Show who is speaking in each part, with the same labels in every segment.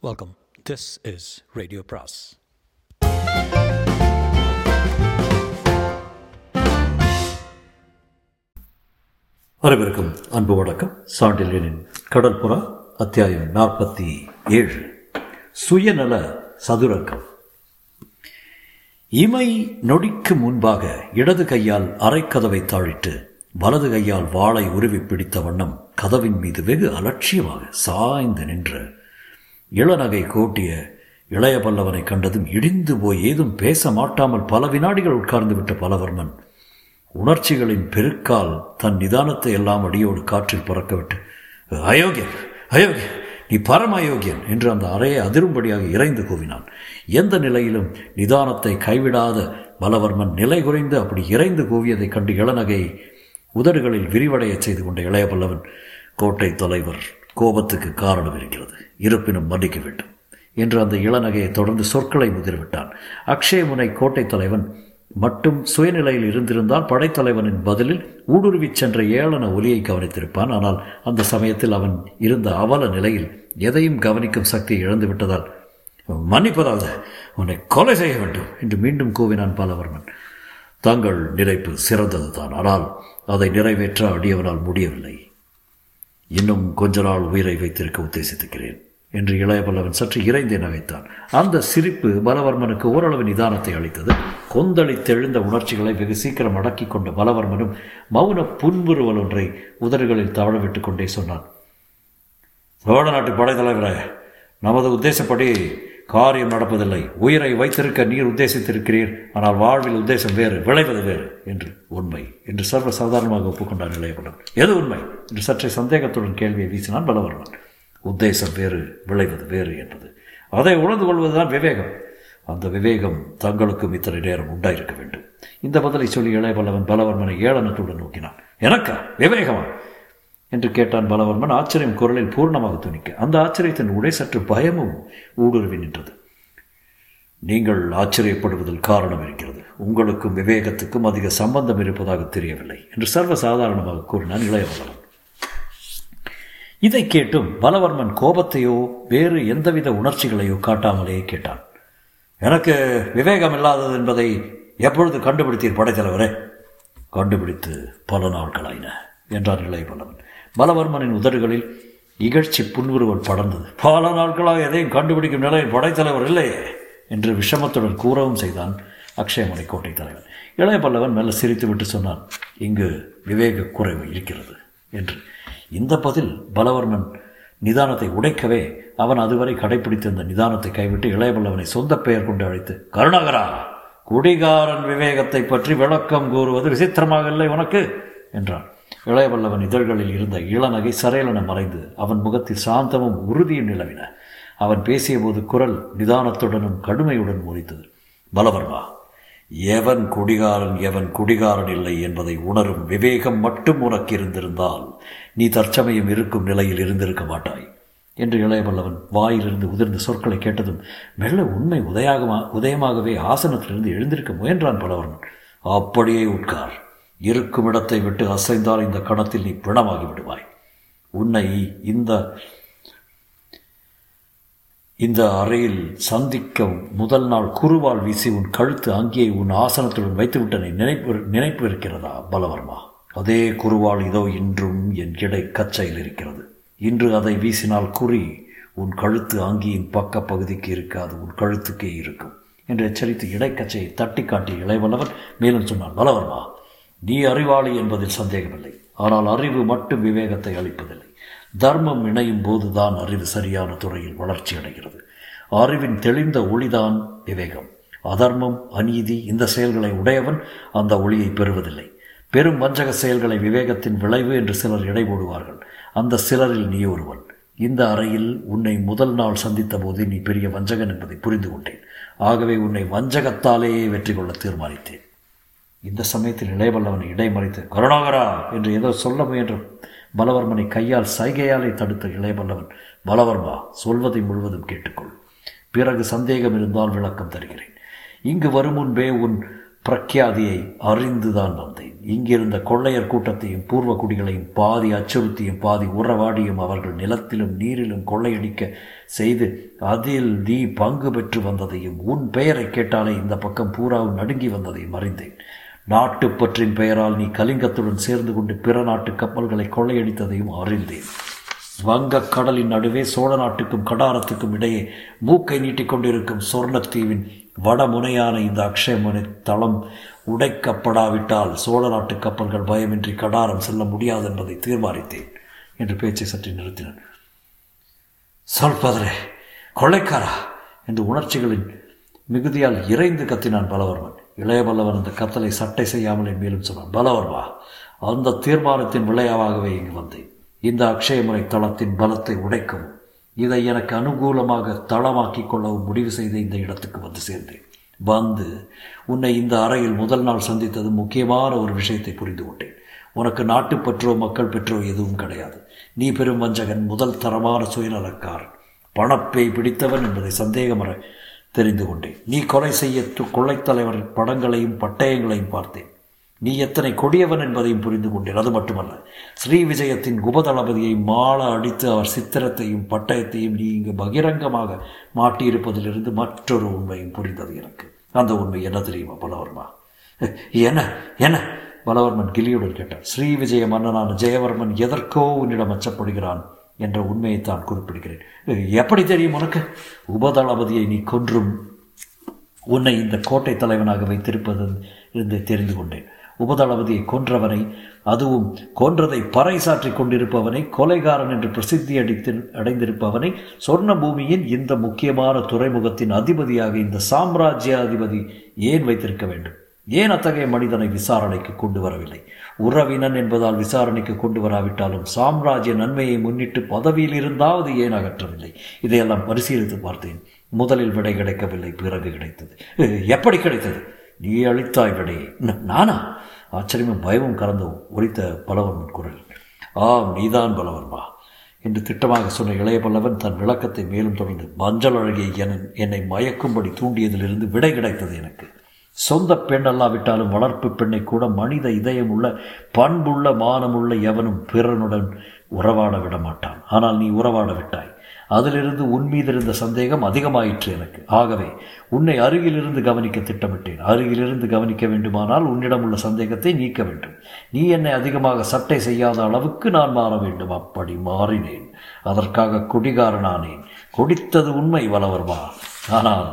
Speaker 1: Welcome this is radio பிராஸ்
Speaker 2: அனைவருக்கும் அன்பு வணக்கம். சாண்டிலியனின் கடற்புறா அத்தியாயம் நாற்பத்தி ஏழு. சுயநல சதுரங்கம். இமை நொடிக்கு முன்பாக இடது கையால் அரைக்கதவை தாழிட்டு வலது கையால் வாளை உருவி பிடித்த வண்ணம் கதவின் மீது வெகு அலட்சியமாக சாய்ந்து நின்ற இளநகை கூட்டிய இளைய பல்லவனை கண்டதும் இடிந்து போய் ஏதும் பேச மாட்டாமல் பல வினாடிகள் உட்கார்ந்து விட்ட பலவர்மன் உணர்ச்சிகளின் பெருக்கால் தன் நிதானத்தை எல்லாம் அடியோடு காற்றில் பறக்கவிட்டு அயோக்கியன் அயோக்கியன் நீ பரம அயோக்கியன் என்று அந்த அறையை அதிரும்படியாக இறைந்து கூவினான். எந்த நிலையிலும் நிதானத்தை கைவிடாத பலவர்மன் நிலை குறைந்து அப்படி இறைந்து கூவியதைக் கண்டு இளநகை உதடுகளில் விரிவடையச் செய்து கொண்ட இளைய பல்லவன் கோட்டை தலைவர் கோபத்துக்கு காரணம் இருக்கிறது. இருப்பினும் மன்னிக்க வேண்டும் என்று அந்த இளநகையை தொடர்ந்து சொற்களை முதிர்விட்டான். அக்ஷயமுனை கோட்டை தலைவன் மட்டும் சுயநிலையில் இருந்திருந்தால் படைத்தலைவனின் பதிலில் ஊடுருவிச் சென்ற ஏளன ஒலியை கவனித்திருப்பான். ஆனால் அந்த சமயத்தில் அவன் இருந்த அவல நிலையில் எதையும் கவனிக்கும் சக்தியை இழந்து விட்டதால் மன்னிப்பதாவது உன்னை கொலை செய்ய வேண்டும் என்று மீண்டும் கூவினான் பாலவர்மன். தங்கள் நினைப்பு சிறந்ததுதான். ஆனால் அதை நிறைவேற்ற அடியவனால் முடியவில்லை. இன்னும் கொஞ்ச நாள் உயிரை வைத்திருக்க உத்தேசித்திருக்கிறேன் என்று இளைய பல்லவன் சற்று இறைந்தே நகைத்தான். அந்த சிரிப்பு பலவர்மனுக்கு ஓரளவு நிதானத்தை அளித்தது. கொந்தளித்தெழுந்த உணர்ச்சிகளை வெகு சீக்கிரம் அடக்கி கொண்ட பலவர்மனும் மௌன புன்முறுவல் ஒன்றை உதடுகளில் தவழவிட்டுக் கொண்டே சொன்னான். சோழ நாட்டு படைத்தலைவரே நமது உத்தேசப்படி காரியம் நடப்பதில்லை. உயிரை வைத்திருக்க நீர் உத்தேசித்திருக்கிறீர். ஆனால் வாழ்வில் உத்தேசம் வேறு விளைவது வேறு என்று உண்மை என்று சர்வ சாதாரணமாக ஒப்புக்கொண்டார் இளையபலம் எது உண்மை? என்று சற்றே சந்தேகத்துடன் கேள்வியை வீசினான் பலவர்மன். உத்தேசம் வேறு விளைவது வேறு என்பது அதை உணர்ந்து கொள்வதுதான் விவேகம். அந்த விவேகம் தங்களுக்கும் இத்தனை நேரம் உண்டாயிருக்க வேண்டும். இந்த பதிலை சொல்லி இளையபல்லவன் பலவர்மனை ஏளனத்துடன் நோக்கினான். எனக்கா? விவேகமா? என்று கேட்டான் பலவர்மன் ஆச்சரியம் குரலில் பூர்ணமாக துணிக்க. அந்த ஆச்சரியத்தின் உடை சற்று பயமும் ஊடுருவி நின்றது. நீங்கள் ஆச்சரியப்படுவதில் காரணம் இருக்கிறது. உங்களுக்கும் விவேகத்துக்கும் அதிக சம்பந்தம் இருப்பதாக தெரியவில்லை என்று சர்வ சாதாரணமாக கூறினான் இளையவல்லவன் இதை கேட்டும் பலவர்மன் கோபத்தையோ வேறு எந்தவித உணர்ச்சிகளையோ காட்டாமலே கேட்டான். எனக்கு விவேகம் இல்லாதது என்பதை எப்பொழுது கண்டுபிடித்தீர் படைத்தலைவரே? கண்டுபிடித்து பல நாட்களாயின என்றார் இளையவல்லவன் பலவர்மனின் உதடுகளில் இகழ்ச்சி புன்முறுவல் படர்ந்தது. பல நாட்களாக எதையும் கண்டுபிடிக்கும் நிலையில் படைத்தலைவர் இல்லையே என்று விஷமத்துடன் கூறவும் செய்தான் அக்ஷயமலை கோட்டை தலைவன். இளைய பல்லவன் மெல்ல சிரித்துவிட்டு சொன்னான் இங்கு விவேக குறைவு இருக்கிறது என்று. இந்த பதில் பலவர்மன் நிதானத்தை உடைக்கவே அவன் அதுவரை கடைபிடித்திருந்த நிதானத்தை கைவிட்டு இளையபல்லவனை சொந்த பெயர் கொண்டு அழைத்து கருணாகரா குடிகாரன் விவேகத்தை பற்றி விளக்கம் கூறுவது விசித்திரமாக இல்லை உனக்கு என்றான். இளையவல்லவன் இதழ்களில் இருந்த இளநகை சரையலென மறைந்து அவன் முகத்தில் சாந்தமும் உறுதியும் நிலவின. அவன் பேசியபோது குரல் நிதானத்துடனும் கடுமையுடன் முறித்தது. பலவர்மா எவன் குடிகாரன் எவன் குடிகாரன் இல்லை என்பதை உணரும் விவேகம் மட்டும் உனக்கு இருந்திருந்தால் நீ தற்சமயம் இருக்கும் நிலையில் இருந்திருக்க மாட்டாய் என்று இளையவல்லவன் வாயிலிருந்து உதிர்ந்த சொற்களை கேட்டதும் மெல்ல உண்மை உதயமா உதயமாகவே ஆசனத்திலிருந்து எழுந்திருக்க முயன்றான் பலவர்மன். அப்படியே உட்கார். இருக்கும் இடத்தை விட்டு அசைந்தால் இந்த கணத்தில் நீ பிணமாகி விடுவாய். உன்னை இந்த இந்த அறையில் சந்திக்க முதல் நாள் குருவால் வீசி உன் கழுத்து அங்கேயே உன் ஆசனத்துடன் வைத்துவிட்டனை நினைப்பு நினைப்பு இருக்கிறதா பலவர்மா? அதே குருவால் இதோ இன்றும் என் இடை கச்சையில் இருக்கிறது. இன்று அதை வீசினால் குறி உன் கழுத்து அங்கியின் பக்க பகுதிக்கு இருக்காது உன் கழுத்துக்கே இருக்கும். என்று எச்சரித்து இடைக்கச்சையை தட்டி காட்டிய இளைவல்லவன் மேலும் சொன்னான் பலவர்மா நீ அறிவாளி என்பதில் சந்தேகமில்லை. ஆனால் அறிவு மட்டும் விவேகத்தை அளிப்பதில்லை. தர்மம் இணையும் போதுதான் அறிவு சரியான துறையில் வளர்ச்சி அடைகிறது. அறிவின் தெளிந்த ஒளிதான் விவேகம். அதர்மம் அநீதி இந்த செயல்களை உடையவன் அந்த ஒளியை பெறுவதில்லை. பெரும் வஞ்சக செயல்களை விவேகத்தின் விளைவு என்று சிலர் இடை போடுவார்கள் அந்த சிலரில் நீ ஒருவன். இந்த அறையில் உன்னை முதல் நாள் சந்தித்த போது நீ பெரிய வஞ்சகன் என்பதை புரிந்து கொண்டேன். ஆகவே உன்னை வஞ்சகத்தாலேயே வெற்றி கொள்ள தீர்மானித்தேன். இந்த சமயத்தில் இளையவல்லவனை இடைமறைத்து கருணாகரா என்று ஏதோ சொல்ல முயன்ற பலவர்மனை கையால் சைகையாலே தடுத்த இளையவல்லவன் பலவர்மா சொல்வதை முழுவதும் கேட்டுக்கொள். பிறகு சந்தேகம் இருந்தால் விளக்கம் தருகிறேன். இங்கு வரும் முன்பே உன் பிரக்யாதியை அறிந்துதான் வந்தேன். இங்கிருந்த கொள்ளையர் கூட்டத்தையும் பூர்வ குடிகளையும் பாதி அச்சுறுத்தியும் பாதி உறவாடியும் அவர்கள் நிலத்திலும் நீரிலும் கொள்ளையடிக்க செய்து அதில் நீ பங்கு பெற்று வந்ததையும் உன் பெயரை கேட்டாலே இந்த பக்கம் பூராவும் நடுங்கி வந்ததையும் அறிந்தேன். நாட்டுப்பற்றின் பெயரால் நீ கலிங்கத்துடன் சேர்ந்து கொண்டு பிற நாட்டு கப்பல்களை கொள்ளையடித்ததையும் அறிந்தேன். வங்கக் கடலின் நடுவே சோழ நாட்டுக்கும் கடாரத்துக்கும் இடையே மூக்கை நீட்டிக்கொண்டிருக்கும் சொர்ணத்தீவின் வடமுனையான இந்த அக்ஷயமுனை தளம் உடைக்கப்படாவிட்டால் சோழ நாட்டு கப்பல்கள் பயமின்றி கடாரம் செல்ல முடியாது என்பதை தீர்மானித்தேன் என்று பேச்சை சற்று நிறுத்தினான். சொல்பதரே கொள்ளைக்காரா? என்று உணர்ச்சிகளின் மிகுதியால் இறைந்து கத்தினான் பலவர்மன். இளையபல்லவன் அந்த கத்தலை சட்டை செய்யாமலே மேலும் சொன்னான் பலவர்மா அந்த தீர்மானத்தின் விளையாவாகவே இங்கு வந்தேன். இந்த அக்ஷயமுறை தளத்தின் பலத்தை உடைக்கவும் இதை எனக்கு அனுகூலமாக தளமாக்கிக் கொள்ளவும் முடிவு செய்து இந்த இடத்துக்கு வந்து சேர்ந்தேன். வந்து உன்னை இந்த அறையில் முதல் நாள் சந்தித்தது முக்கியமான ஒரு விஷயத்தை புரிந்து கொண்டேன். உனக்கு நாட்டுப்பற்றோ மக்கள் பெற்றோ எதுவும் கிடையாது. நீ பெரும் வஞ்சகன் முதல் தரமான சுயநலக்காரன். பணப்பை பிடித்தவன் என்பதை சந்தேகமற தெரிந்து கொண்டேன். நீ கொலை செய்ய கொள்ளைத்தலைவர் படங்களையும் பட்டயங்களையும் பார்த்தேன். நீ எத்தனை கொடியவன் என்பதையும் புரிந்து கொண்டேன். அது மட்டுமல்ல ஸ்ரீ விஜயத்தின் உபதளபதியை மாள அடித்து அவர் சித்திரத்தையும் பட்டயத்தையும் நீ இங்கு பகிரங்கமாக மாட்டியிருப்பதிலிருந்து மற்றொரு உண்மையும் புரிந்தது எனக்கு. அந்த உண்மை என்ன தெரியுமா பலவர்மா? என்ன என்ன? பலவர்மன் கிளியுடன் கேட்டார் ஸ்ரீ விஜய மன்னனான ஜெயவர்மன் எதற்கோ உன்னிடம் அச்சப்படுகிறான். என்ற உண்மையை தான் குறிப்பிடுகிறேன். எப்படி தெரியும் உனக்கு? உபதளபதியை நீ கொன்றும். உன்னை இந்த கோட்டை தலைவனாக வைத்திருப்பது இருந்து தெரிந்து கொண்டேன். உபதளபதியை கொன்றவனை அதுவும் கொன்றதை பறைசாற்றி கொண்டிருப்பவனை கொலைகாரன் என்று பிரசித்தி அடித்து அடைந்திருப்பவனை சொர்ண பூமியின் இந்த முக்கியமான துறைமுகத்தின் அதிபதியாக இந்த சாம்ராஜ்யாதிபதி ஏன் வைத்திருக்க வேண்டும்? ஏன் அத்தகைய மனிதனை விசாரணைக்கு கொண்டு வரவில்லை உறவினன் என்பதால் விசாரணைக்கு கொண்டு வராவிட்டாலும் சாம்ராஜ்ய நன்மையை முன்னிட்டு பதவியில் இருந்தாவது ஏன் அகற்றவில்லை? இதையெல்லாம் பரிசீலித்து பார்த்தேன். முதலில் விடை கிடைக்கவில்லை பிறகு கிடைத்தது. எப்படி கிடைத்தது? நீ அளித்தாய் விடையை நானா? ஆச்சரியமும் பயமும் கலந்து ஒலித்த பலவர்மன் குரல். ஆம் நீதான் பலவர்மா என்று திட்டமாக சொன்ன இளைய பல்லவன் தன் விளக்கத்தை மேலும் தொடர்ந்து மஞ்சள் அழகிய என என்னை மயக்கும்படி தூண்டியதிலிருந்து விடை கிடைத்தது எனக்கு. சொந்த பெண் அல்லாவிட்டாலும் வளர்ப்பு பெண்ணை கூட மனித இதயம் உள்ள பண்புள்ள மானமுள்ள எவனும் பிறனுடன் உறவாட விட மாட்டான் ஆனால் நீ உறவாட விட்டாய். அதிலிருந்து உன் மீது இருந்த சந்தேகம் அதிகமாயிற்று எனக்கு. ஆகவே உன்னை அருகிலிருந்து கவனிக்க திட்டமிட்டேன். அருகிலிருந்து கவனிக்க வேண்டுமானால் உன்னிடம் உள்ள சந்தேகத்தை நீக்க வேண்டும். நீ என்னை அதிகமாக சட்டை செய்யாத அளவுக்கு நான் மாற வேண்டும். அப்படி மாறினேன். அதற்காக குடிகாரனானேன். குடித்தது உண்மை வளவர்மா ஆனால்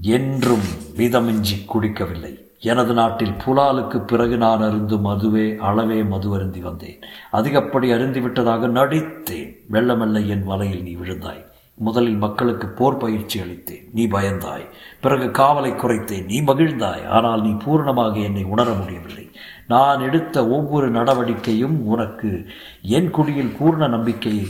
Speaker 2: என்றும் விதமின்றி குடிக்கவில்லை. எனது நாட்டில் புலாலுக்கு பிறகு நான் அருந்தும் மதுவே அளவே மது அருந்தி வந்தேன். அதிகப்படி அருந்திவிட்டதாக நடித்தேன். மெல்ல மெல்ல என் வலையில் நீ விழுந்தாய். முதலில் மக்களுக்கு போர் பயிற்சி அளித்தேன். நீ பயந்தாய். பிறகு காவலை குறைத்தேன். நீ மகிழ்ந்தாய். ஆனால் நீ பூர்ணமாக என்னை உணர முடியவில்லை. நான் எடுத்த ஒவ்வொரு நடவடிக்கையும் உனக்கு என் குடியில் பூர்ண நம்பிக்கையை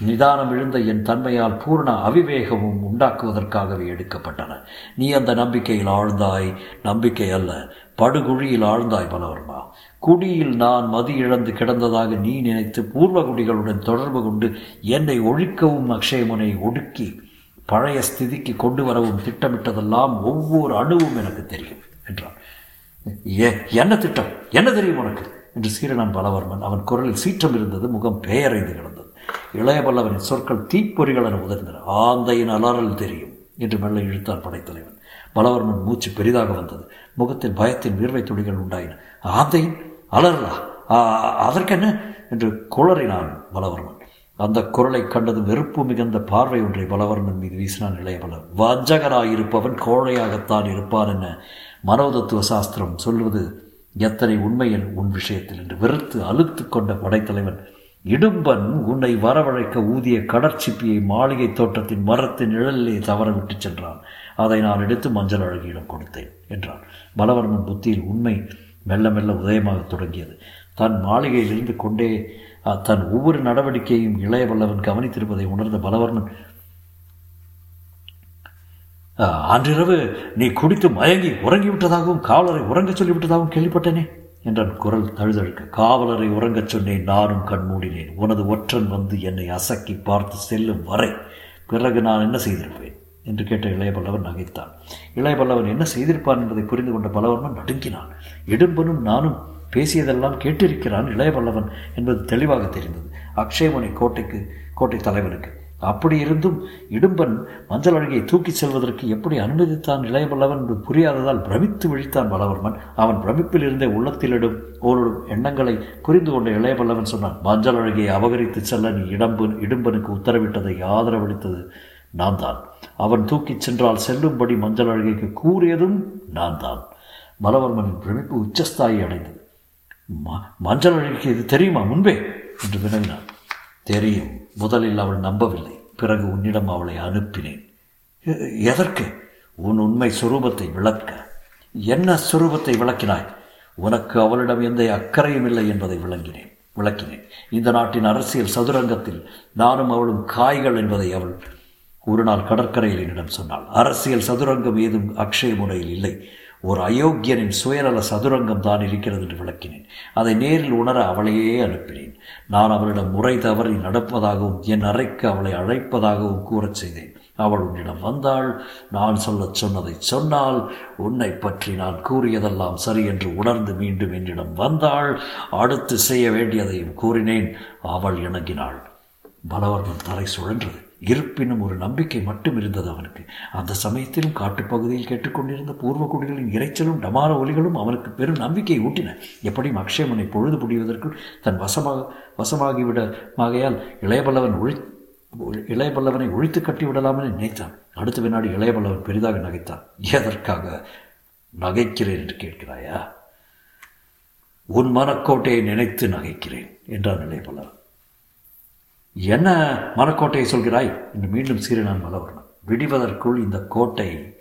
Speaker 2: நிதானம் எழுந்த என் தன்மையால் பூர்ண அவிவேகமும் உண்டாக்குவதற்காகவே எடுக்கப்பட்டன. நீ அந்த நம்பிக்கையில் ஆழ்ந்தாய். நம்பிக்கை அல்ல படுகுழியில் ஆழ்ந்தாய் பலவர்மா குடியில் நான் மதி இழந்து கிடந்ததாக நீ நினைத்து பூர்வ குடிகளுடன் தொடர்பு கொண்டு என்னை ஒழிக்கவும் அக்ஷயமுனை ஒடுக்கி பழைய ஸ்திதிக்கு கொண்டு வரவும் திட்டமிட்டதெல்லாம் ஒவ்வொரு அணுவும் எனக்கு தெரியும் என்றான். ஏ என்ன திட்டம்? என்ன தெரியும் உனக்கு? என்று சீரனான் பலவர்மன் அவன் குரலில் சீற்றம் இருந்தது முகம் பெயரைந்து கிடந்தது. இளைய பல்லவனின் சொற்கள் தீப்பொறிகள் என உதிர்ந்தன. ஆந்தையின் அலறல் தெரியும் என்று மெல்ல இழுத்தார் படைத்தலைவன். பலவர்மன் மூச்சு பெரிதாக வந்தது. முகத்தில் பயத்தின் வீர்வை துளிகள் உண்டாயின. ஆந்தையின் அலறலா? அதற்கென்ன? என்று குளறினான் பலவர்மன். அந்த குரலை கண்டது வெறுப்பு மிகுந்த பார்வை ஒன்றை பலவர்மன் மீது வீசினான் இளைய வஞ்சகராயிருப்பவன் கோழையாகத்தான் இருப்பான் என மனோதத்துவ சாஸ்திரம் சொல்வது எத்தனை உண்மையில் உன் விஷயத்தில்? என்று வெறுத்து அழுத்து கொண்ட படைத்தலைவன் இடும்பன் உன்னை வரவழைக்க ஊதிய கடற்சிப்பியை மாளிகை தோட்டத்தின் மரத்தின் நிழலிலே தவற விட்டு சென்றான். அதை நான் எடுத்து மஞ்சள் அழகியிடம் கொடுத்தேன் என்றான். பலவர்மன் புத்தியில் உண்மை மெல்ல மெல்ல உதயமாக தொடங்கியது. தன் மாளிகையிலிருந்து கொண்டே தன் ஒவ்வொரு நடவடிக்கையும் இளைய வல்லவன் கவனித்திருப்பதை உணர்ந்த பலவர்மன் அன்றிரவு நீ குடித்து மயங்கி உறங்கிவிட்டதாகவும் காவலரை உறங்கச் சொல்லிவிட்டதாகவும் கேள்விப்பட்டேனே. என்றான் குரல் தழுதழுக்க காவலரை உறங்கச் சொன்னேன் நானும் கண் மூடினேன். உனது ஒற்றன் வந்து என்னை அசக்கி பார்த்து செல்லும் வரை பிறகு நான் என்ன செய்திருப்பேன்? என்று கேட்ட இளைய பல்லவன் நகைத்தான். இளைய பல்லவன் என்ன செய்திருப்பான் என்பதை புரிந்து கொண்ட பலவர்மன் நடுங்கினான். இடும்பனும் நானும் பேசியதெல்லாம் கேட்டிருக்கிறான் இளைய பல்லவன் என்பது தெளிவாக தெரிந்தது. அக்ஷயமணி கோட்டைக்கு கோட்டை தலைவனுக்கு. அப்படி இருந்தும் இடும்பன் மஞ்சள் அழகியை தூக்கிச் செல்வதற்கு எப்படி அனுமதித்தான் இளையவல்லவன் என்று புரியாததால் பிரமித்து விழித்தான் பலவர்மன். அவன் பிரமிப்பில் இருந்தே உள்ளத்திலிடும் ஓரிடும் எண்ணங்களை புரிந்து கொண்ட இளையவல்லவன் சொன்னான் மஞ்சள் அழகியை அபகரித்து செல்ல நீ இடம்பு இடும்பனுக்கு உத்தரவிட்டதை ஆதரவளித்தது நான் தான் அவன் தூக்கிச் சென்றால் செல்லும்படி மஞ்சள் அழகைக்கு கூறியதும் நான் தான் பலவர்மனின் பிரமிப்பு உச்சஸ்தாயி அடைந்தது. மஞ்சள் அழகிக்கு இது தெரியுமா? முன்பே? என்று வினவினான். தெரியும். முதலில் அவள் நம்பவில்லை. பிறகு உன்னிடம் அவளை அனுப்பினேன். எதற்கு? உன் உண்மை சுரூபத்தை விளக்க. என்ன சுரூபத்தை விளக்கினாய்? உனக்கு அவளிடம் எந்த அக்கறையும் இல்லை என்பதை விளங்கினேன். விளக்கினேன். இந்த நாட்டின் அரசியல் சதுரங்கத்தில் நானும் அவளும் காய்கள் என்பதை அவள் ஒரு நாள் கடற்கரையில் என்னிடம் சொன்னாள். அரசியல் சதுரங்கம் ஏதும் அக்ஷய முறையில் இல்லை. ஒரு அயோக்கியனின் சுயநல சதுரங்கம் தான் இருக்கிறது என்று விளக்கினேன். அதை நேரில் உணர அவளையே அனுப்பினேன். நான் அவளிடம் முறை தவறி நடப்பதாகவும் என் அறைக்கு அவளை அழைப்பதாகவும் கூறச் செய்தேன். அவள் உன்னிடம் வந்தாள். நான் சொல்லச் சொன்னதை சொன்னால் உன்னை பற்றி நான் கூறியதெல்லாம் சரி என்று உணர்ந்து மீண்டும் என்னிடம் வந்தாள். அடுத்து செய்ய வேண்டியதையும் கூறினேன். அவள் இணங்கினாள். பலவர்மன் தலை சுழன்றது. இருப்பினும் ஒரு நம்பிக்கை மட்டும் இருந்தது அவனுக்கு. அந்த சமயத்திலும் காட்டுப்பகுதியில் கேட்டுக்கொண்டிருந்த பூர்வக்குடிகளின் இறைச்சலும் டமார ஒலிகளும் அவனுக்கு பெரும் நம்பிக்கையை ஊட்டின. எப்படியும் அக்ஷயமனை பொழுது புடிவதற்குள் தன் வசமாக வசமாகிவிட ஆகையால் இளையபல்லவன் ஒழி இளையபல்லவனை ஒழித்து கட்டிவிடலாம் என நினைத்தான். அடுத்த வினாடி இளையபல்லவன் பெரிதாக நகைத்தான். எதற்காக நகைக்கிறேன் என்று கேட்கிறாயா? உன் மனக்கோட்டையை நினைத்து நகைக்கிறேன் என்றான் இளையபல்லவன் என்ன மரக்கோட்டையை சொல்கிறாய்? என்று மீண்டும் சீரனான் மலவர்ணன் விடிவதற்குள் இந்த கோட்டை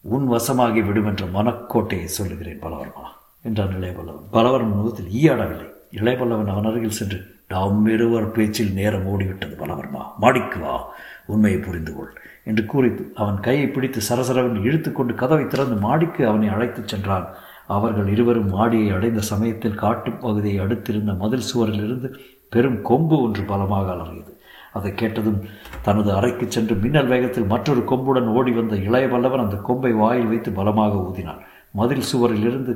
Speaker 2: உன் வசமாகி விடும் என்ற மனக்கோட்டையை சொல்லுகிறேன் பலவர்மா என்றான் இளையபல்லவன் பலவர்மன் முகத்தில் ஈயாடவில்லை. இளையபல்லவன் அவன் அருகில் சென்று நாம் இருவர் பேச்சில் நேரம் ஓடிவிட்டது பலவர்மா மாடிக்கு வா உண்மையை புரிந்து கொள் என்று கூறி அவன் கையை பிடித்து சரசரவன் இழுத்துக்கொண்டு கதவை திறந்து மாடிக்கு அவனை அழைத்துச் சென்றான். அவர்கள் இருவரும் மாடியை அடைந்த சமயத்தில் காட்டுப் பகுதியை அடுத்திருந்த மதில் சுவரிலிருந்து பெரும் கொம்பு ஒன்று பலமாக அலறியது. அதை கேட்டதும் தனது அறைக்கு சென்று மின்னல் வேகத்தில் மற்றொரு கொம்புடன் ஓடி வந்த இளைய வல்லவன் அந்த கொம்பை வாயில் வைத்து பலமாக ஊதினான். மதில் சுவரிலிருந்து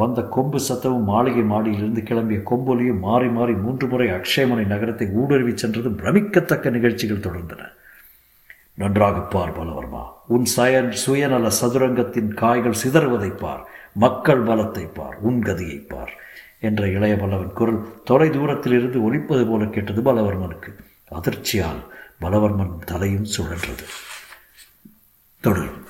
Speaker 2: வந்த கொம்பு சத்தமும் மாளிகை மாடியிலிருந்து கிளம்பிய கொம்பொலியும் மாறி மாறி மூன்று முறை அக்ஷயமனை நகரத்தை ஊடுருவி சென்றதும் பிரமிக்கத்தக்க நிகழ்ச்சிகள் தொடர்ந்தன. நன்றாக பார் பலவர்மா உன் சயன் சுயநல சதுரங்கத்தின் காய்கள் சிதறுவதை பார் மக்கள் பலத்தை பார் உன் கதியை பார். என்ற இளைய பல்லவன் குரல் தொலை தூரத்தில் இருந்து ஒலிப்பது போல கேட்டது பலவர்மனுக்கு. அதிர்ச்சியால் பலவர்மன் தலையும் சுழன்றது. தொடரும்.